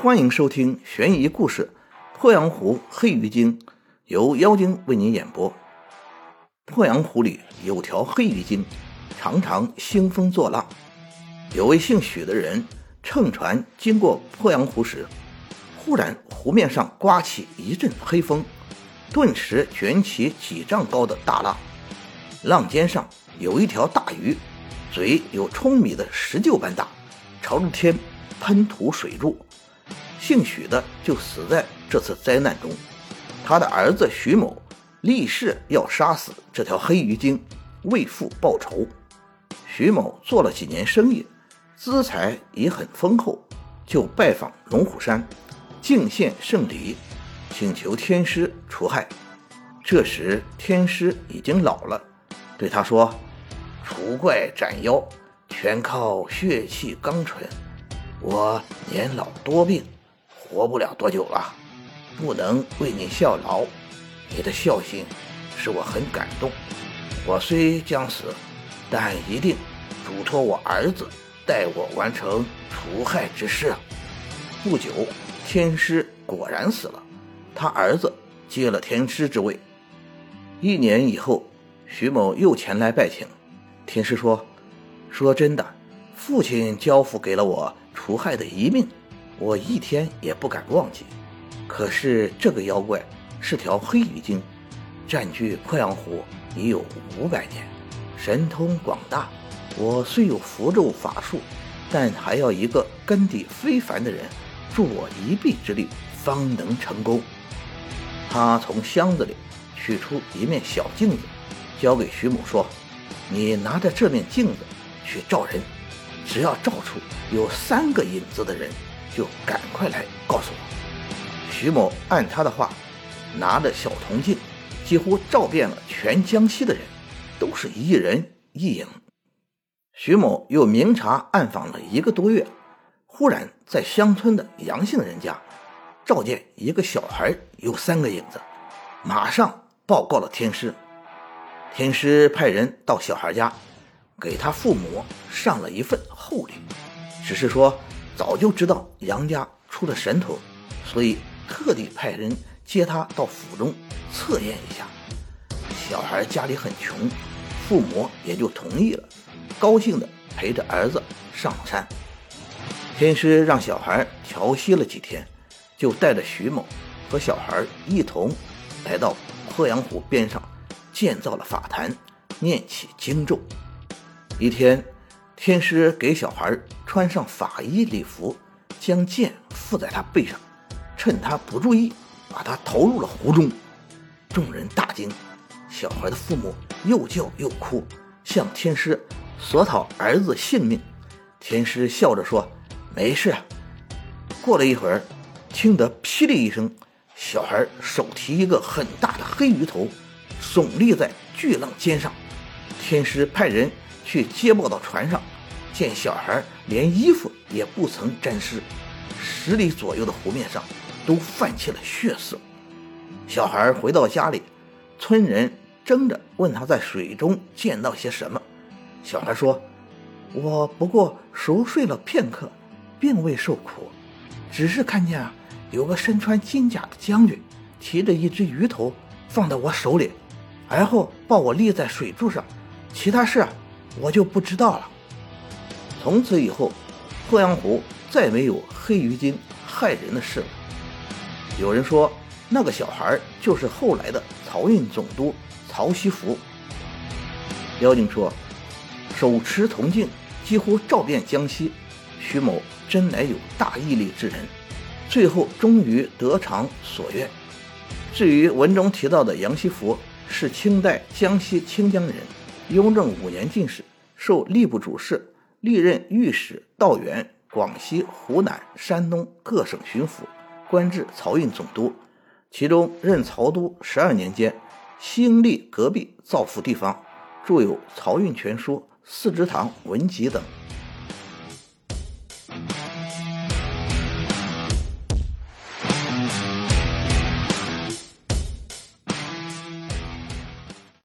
欢迎收听悬疑故事《鄱阳湖黑鱼精》，由妖精为您演播。鄱阳湖里有条黑鱼精，常常兴风作浪。有位姓许的人乘船经过鄱阳湖时，忽然湖面上刮起一阵黑风，顿时卷起几丈高的大浪。浪尖上有一条大鱼，嘴有舂米的石臼般大，朝着天喷吐水柱。姓许的就死在这次灾难中，他的儿子许某立誓要杀死这条黑鱼精，为父报仇。许某做了几年生意，资财已很丰厚，就拜访龙虎山，敬献圣礼，请求天师除害。这时天师已经老了，对他说：“除怪斩妖，全靠血气刚纯。我年老多病。”活不了多久了，不能为你效劳，你的孝心使我很感动。我虽将死，但一定嘱托我儿子代我完成除害之事。不久，天师果然死了，他儿子接了天师之位。一年以后，徐某又前来拜请，天师说：“说真的，父亲交付给了我除害的遗命。”我一天也不敢忘记。可是这个妖怪是条黑鱼精，占据鄱阳湖已有五百年，神通广大。我虽有符咒法术，但还要一个根底非凡的人助我一臂之力，方能成功。他从箱子里取出一面小镜子，交给徐母说：“你拿着这面镜子去照人，只要照出有三个影子的人。”就赶快来告诉我。徐某按他的话，拿着小铜镜，几乎照遍了全江西的人，都是一人一影。徐某又明察暗访了一个多月，忽然在乡村的杨姓人家，照见一个小孩有三个影子，马上报告了天师。天师派人到小孩家，给他父母上了一份厚礼，只是说。早就知道杨家出了神头，所以特地派人接他到府中测验一下。小孩家里很穷，父母也就同意了，高兴的陪着儿子上山。天师让小孩调息了几天，就带着徐某和小孩一同来到鄱阳湖边上，建造了法坛，念起经咒。一天。天师给小孩穿上法衣礼服，将剑附在他背上，趁他不注意，把他投入了湖中。众人大惊，小孩的父母又叫又哭，向天师索讨儿子性命。天师笑着说：“没事。”过了一会儿，听得霹雳一声，小孩手提一个很大的黑鱼头，耸立在巨浪尖上。天师派人。去接报到船上，见小孩连衣服也不曾沾湿，十里左右的湖面上都泛起了血色。小孩回到家里，村人争着问他在水中见到些什么。小孩说：“我不过熟睡了片刻，并未受苦，只是看见啊，有个身穿金甲的将军提着一只鱼头放在我手里，而后抱我立在水柱上，其他事啊。”我就不知道了。从此以后，鄱阳湖再没有黑鱼精害人的事了。有人说，那个小孩就是后来的漕运总督曹锡福。妖精说，手持铜镜，几乎照遍江西。徐某真乃有大毅力之人，最后终于得偿所愿。至于文中提到的杨锡福，是清代江西清江人。雍正五年进士，授吏部主事，历任御史、道员，广西、湖南、山东各省巡抚，官至漕运总督。其中任漕督十二年间，兴利隔壁造福地方，著有《漕运全书》《四之堂文集》等。